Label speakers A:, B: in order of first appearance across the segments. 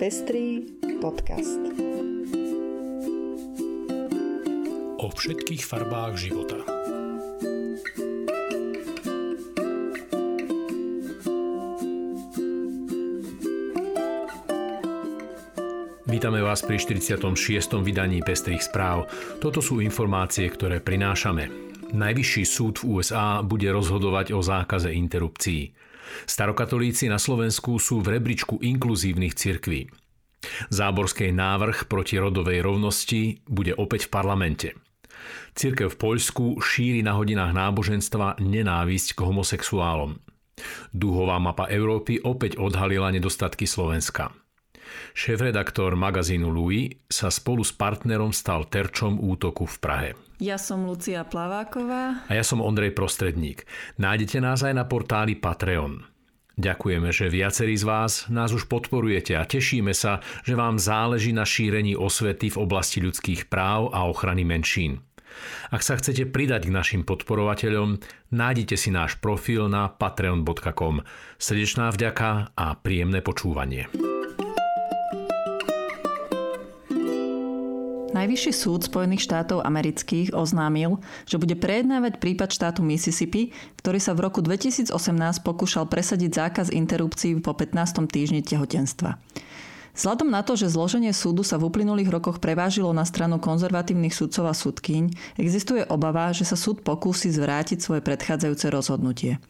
A: Pestrý podcast.
B: O všetkých farbách života. Vítame vás pri 46. vydaní Pestrých správ. Toto sú informácie, ktoré prinášame. Najvyšší súd v USA bude rozhodovať o zákaze interrupcií. Starokatolíci na Slovensku sú v rebríčku inkluzívnych cirkví. Záborskej návrh proti rodovej rovnosti bude opäť v parlamente. Cirkev v Poľsku šíri na hodinách náboženstva nenávisť k homosexuálom. Dúhová mapa Európy opäť odhalila nedostatky Slovenska. Šéf-redaktor magazínu Louis sa spolu s partnerom stal terčom útoku v Prahe.
C: Ja som Lucia Plaváková.
B: A ja som Ondrej Prostredník. Nájdete nás aj na portáli Patreon. Ďakujeme, že viacerí z vás nás už podporujete a tešíme sa, že vám záleží na šírení osvety v oblasti ľudských práv a ochrany menšín. Ak sa chcete pridať k našim podporovateľom, nájdite si náš profil na patreon.com. Srdečná vďaka a príjemné počúvanie.
C: Najvyšší súd Spojených štátov amerických oznámil, že bude prejednávať prípad štátu Mississippi, ktorý sa v roku 2018 pokúšal presadiť zákaz interrupcií po 15. týždni tehotenstva. Vzhľadom na to, že zloženie súdu sa v uplynulých rokoch prevážilo na stranu konzervatívnych sudcov a sudkyň, existuje obava, že sa súd pokúsi zvrátiť svoje predchádzajúce rozhodnutie.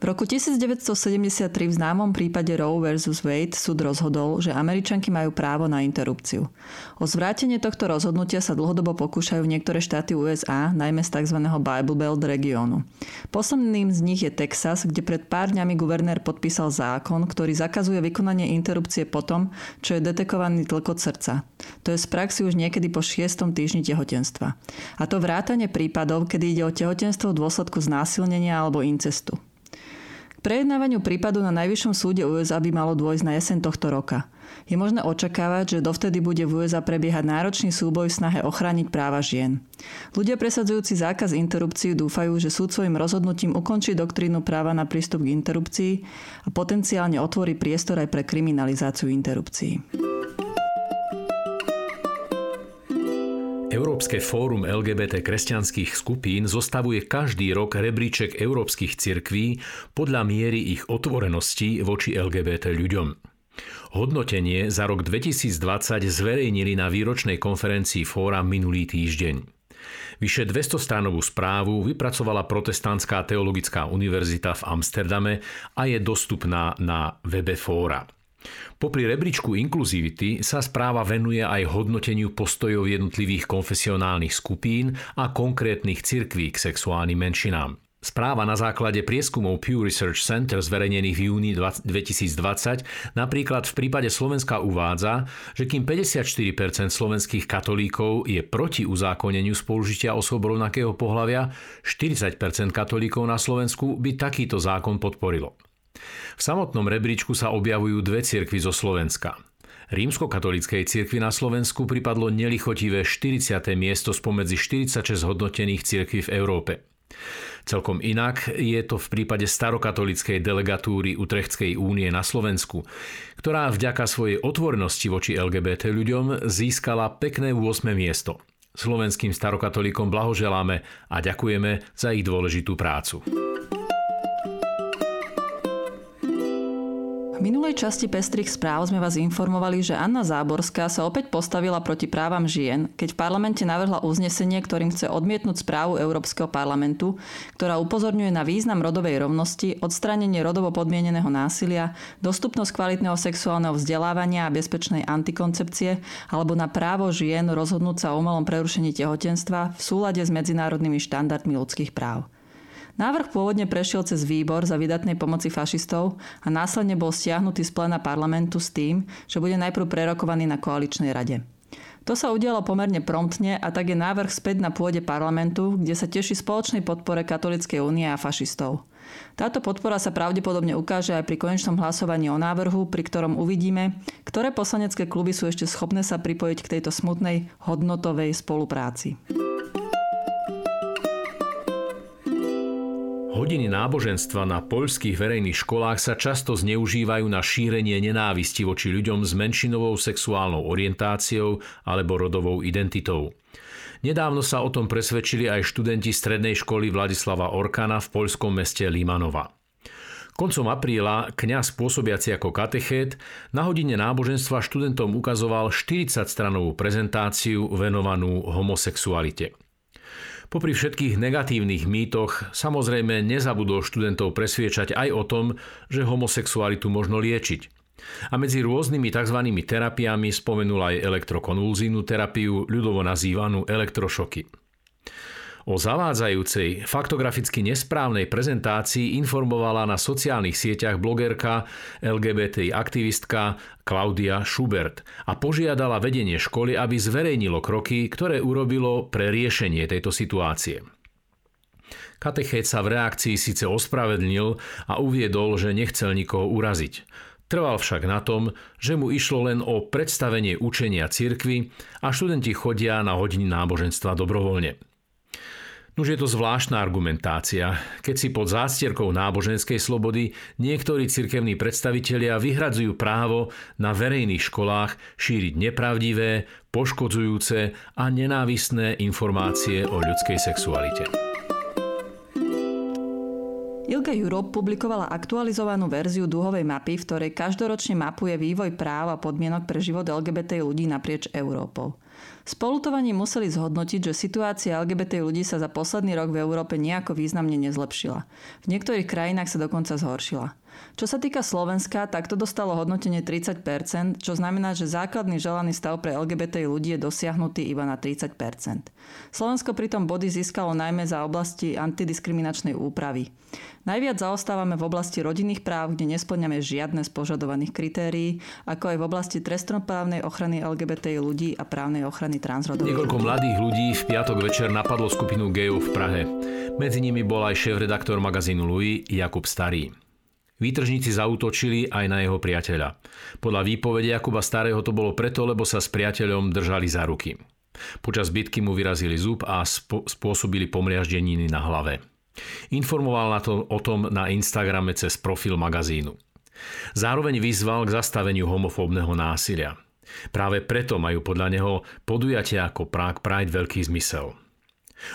C: V roku 1973 v známom prípade Roe vs. Wade súd rozhodol, že Američanky majú právo na interrupciu. O zvrátenie tohto rozhodnutia sa dlhodobo pokúšajú niektoré štáty USA, najmä z tzv. Bible Belt regiónu. Posledným z nich je Texas, kde pred pár dňami guvernér podpísal zákon, ktorý zakazuje vykonanie interrupcie potom, čo je detekovaný tlkot srdca. To je z praxi už niekedy po 6. týždni tehotenstva. A to vrátanie prípadov, kedy ide o tehotenstvo v dôsledku znásilnenia alebo incestu prejednávaniu prípadu na Najvyššom súde USA by malo dôjsť na jeseň tohto roka. Je možné očakávať, že dovtedy bude v USA prebiehať náročný súboj v snahe ochrániť práva žien. Ľudia presadzujúci zákaz interrupcií dúfajú, že súd svojim rozhodnutím ukončí doktrínu práva na prístup k interrupcii a potenciálne otvorí priestor aj pre kriminalizáciu interrupcií.
B: Európske fórum LGBT kresťanských skupín zostavuje každý rok rebríček európskych cirkví podľa miery ich otvorenosti voči LGBT ľuďom. Hodnotenie za rok 2020 zverejnili na výročnej konferencii fóra minulý týždeň. Vyše 200 stranovú správu vypracovala Protestantská teologická univerzita v Amsterdame a je dostupná na webe fóra. Popri rebríčku inkluzivity sa správa venuje aj hodnoteniu postojov jednotlivých konfesionálnych skupín a konkrétnych cirkví k sexuálnym menšinám. Správa na základe prieskumov Pew Research Center zverejnených v júni 2020 napríklad v prípade Slovenska uvádza, že kým 54% slovenských katolíkov je proti uzákoneniu spolužitia osôb rovnakého pohľavia, 40% katolíkov na Slovensku by takýto zákon podporilo. V samotnom rebríčku sa objavujú dve cirkvy zo Slovenska. Rímskokatolíckej cirkvi na Slovensku pripadlo nelichotivé 40. miesto spomedzi 46 hodnotených cirkví v Európe. Celkom inak je to v prípade starokatolickej delegatúry Utrechtskej únie na Slovensku, ktorá vďaka svojej otvornosti voči LGBT ľuďom získala pekné 8. miesto. Slovenským starokatolíkom blahoželáme a ďakujeme za ich dôležitú prácu.
C: Minulej časti Pestrých správ sme vás informovali, že Anna Záborská sa opäť postavila proti právam žien, keď v parlamente navrhla uznesenie, ktorým chce odmietnúť správu Európskeho parlamentu, ktorá upozorňuje na význam rodovej rovnosti, odstránenie rodovo podmieneného násilia, dostupnosť kvalitného sexuálneho vzdelávania a bezpečnej antikoncepcie alebo na právo žien rozhodnúť sa o umelom prerušení tehotenstva v súlade s medzinárodnými štandardmi ľudských práv. Návrh pôvodne prešiel cez výbor za vydatnej pomoci fašistov a následne bol stiahnutý z plena parlamentu s tým, že bude najprv prerokovaný na koaličnej rade. To sa udialo pomerne promptne a tak je návrh späť na pôde parlamentu, kde sa teší spoločnej podpore Katolíckej únie a fašistov. Táto podpora sa pravdepodobne ukáže aj pri konečnom hlasovaní o návrhu, pri ktorom uvidíme, ktoré poslanecké kluby sú ešte schopné sa pripojiť k tejto smutnej hodnotovej spolupráci.
B: Hodiny náboženstva na poľských verejných školách sa často zneužívajú na šírenie nenávisti voči ľuďom s menšinovou sexuálnou orientáciou alebo rodovou identitou. Nedávno sa o tom presvedčili aj študenti strednej školy Vladislava Orkana v poľskom meste Limanova. Koncom apríla kňaz pôsobiaci ako katechét na hodine náboženstva študentom ukazoval 40-stranovú prezentáciu venovanú homosexualite. Popri všetkých negatívnych mýtoch samozrejme nezabudol študentov presviečať aj o tom, že homosexualitu možno liečiť. A medzi rôznymi tzv. terapiami spomenul aj elektrokonvulzívnu terapiu, ľudovo nazývanú elektrošoky. O zavádzajúcej, faktograficky nesprávnej prezentácii informovala na sociálnych sieťach blogerka, LGBT aktivistka Klaudia Schubert a požiadala vedenie školy, aby zverejnilo kroky, ktoré urobilo pre riešenie tejto situácie. Katechét sa v reakcii síce ospravedlnil a uviedol, že nechcel nikoho uraziť. Trval však na tom, že mu išlo len o predstavenie učenia cirkvy a študenti chodia na hodiny náboženstva dobrovoľne. Už je to zvláštna argumentácia, keď si pod zástierkou náboženskej slobody niektorí cirkevní predstavitelia vyhradzujú právo na verejných školách šíriť nepravdivé, poškodzujúce a nenávistné informácie o ľudskej sexualite.
C: Ilga Europe publikovala aktualizovanú verziu dúhovej mapy, v ktorej každoročne mapuje vývoj práv a podmienok pre život LGBT ľudí naprieč Európou. Spolutovaním museli zhodnotiť, že situácia LGBT ľudí sa za posledný rok v Európe nejako významne nezlepšila. V niektorých krajinách sa dokonca zhoršila. Čo sa týka Slovenska, tak to dostalo hodnotenie 30%, čo znamená, že základný želaný stav pre LGBT ľudí je dosiahnutý iba na 30%. Slovensko pritom body získalo najmä za oblasti antidiskriminačnej úpravy. Najviac zaostávame v oblasti rodinných práv, kde nesplňame žiadne z požadovaných kritérií, ako aj v oblasti trestnoprávnej ochrany LGBT ľudí a právnej ochrany transrodových.
B: Niekoľko mladých ľudí v piatok večer napadlo skupinu gejov v Prahe. Medzi nimi bol aj šéf-redaktor magazínu Louis Jakub Starý. Výtržníci zautočili aj na jeho priateľa. Podľa výpovede Jakuba Starého to bolo preto, lebo sa s priateľom držali za ruky. Počas bitky mu vyrazili zub a spôsobili pomriaždeniny na hlave. Informoval na to, o tom na Instagrame cez profil magazínu. Zároveň vyzval k zastaveniu homofóbneho násilia. Práve preto majú podľa neho podujatia ako Prague Pride veľký zmysel.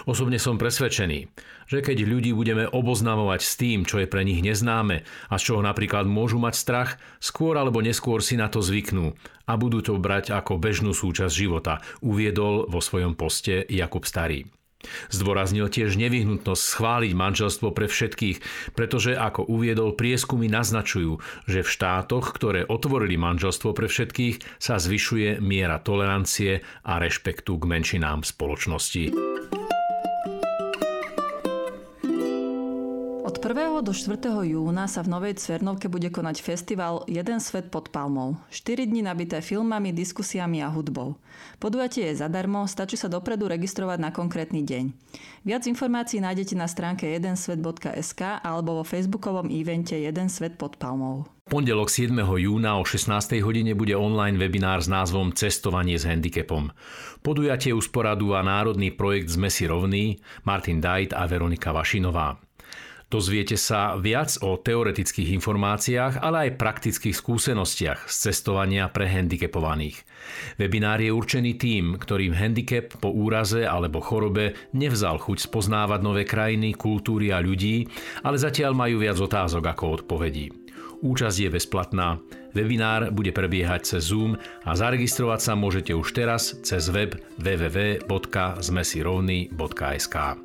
B: Osobne som presvedčený, že keď ľudí budeme oboznamovať s tým, čo je pre nich neznáme a z čoho napríklad môžu mať strach, skôr alebo neskôr si na to zvyknú a budú to brať ako bežnú súčasť života, uviedol vo svojom poste Jakub Starý. Zdôraznil tiež nevyhnutnosť schváliť manželstvo pre všetkých, pretože ako uviedol prieskumy naznačujú, že v štátoch, ktoré otvorili manželstvo pre všetkých, sa zvyšuje miera tolerancie a rešpektu k menšinám spoločnosti.
C: Do 4. júna sa v Novej Cvernovke bude konať festival Jeden svet pod palmou. 4 dní nabité filmami, diskusiami a hudbou. Podujatie je zadarmo, stačí sa dopredu registrovať na konkrétny deň. Viac informácií nájdete na stránke jedensvet.sk alebo vo facebookovom evente Jeden svet pod palmou.
B: Pondelok 7. júna o 16. hodine bude online webinár s názvom Cestovanie s handicapom. Podujatie usporadúva národný projekt Zmesi rovný Martin Dajt a Veronika Vašinová. Dozviete sa viac o teoretických informáciách, ale aj praktických skúsenostiach z cestovania pre handicapovaných. Webinár je určený tým, ktorým handicap po úraze alebo chorobe nevzal chuť spoznávať nové krajiny, kultúry a ľudí, ale zatiaľ majú viac otázok ako odpovedí. Účasť je bezplatná. Webinár bude prebiehať cez Zoom a zaregistrovať sa môžete už teraz cez web www.zmesirovny.sk.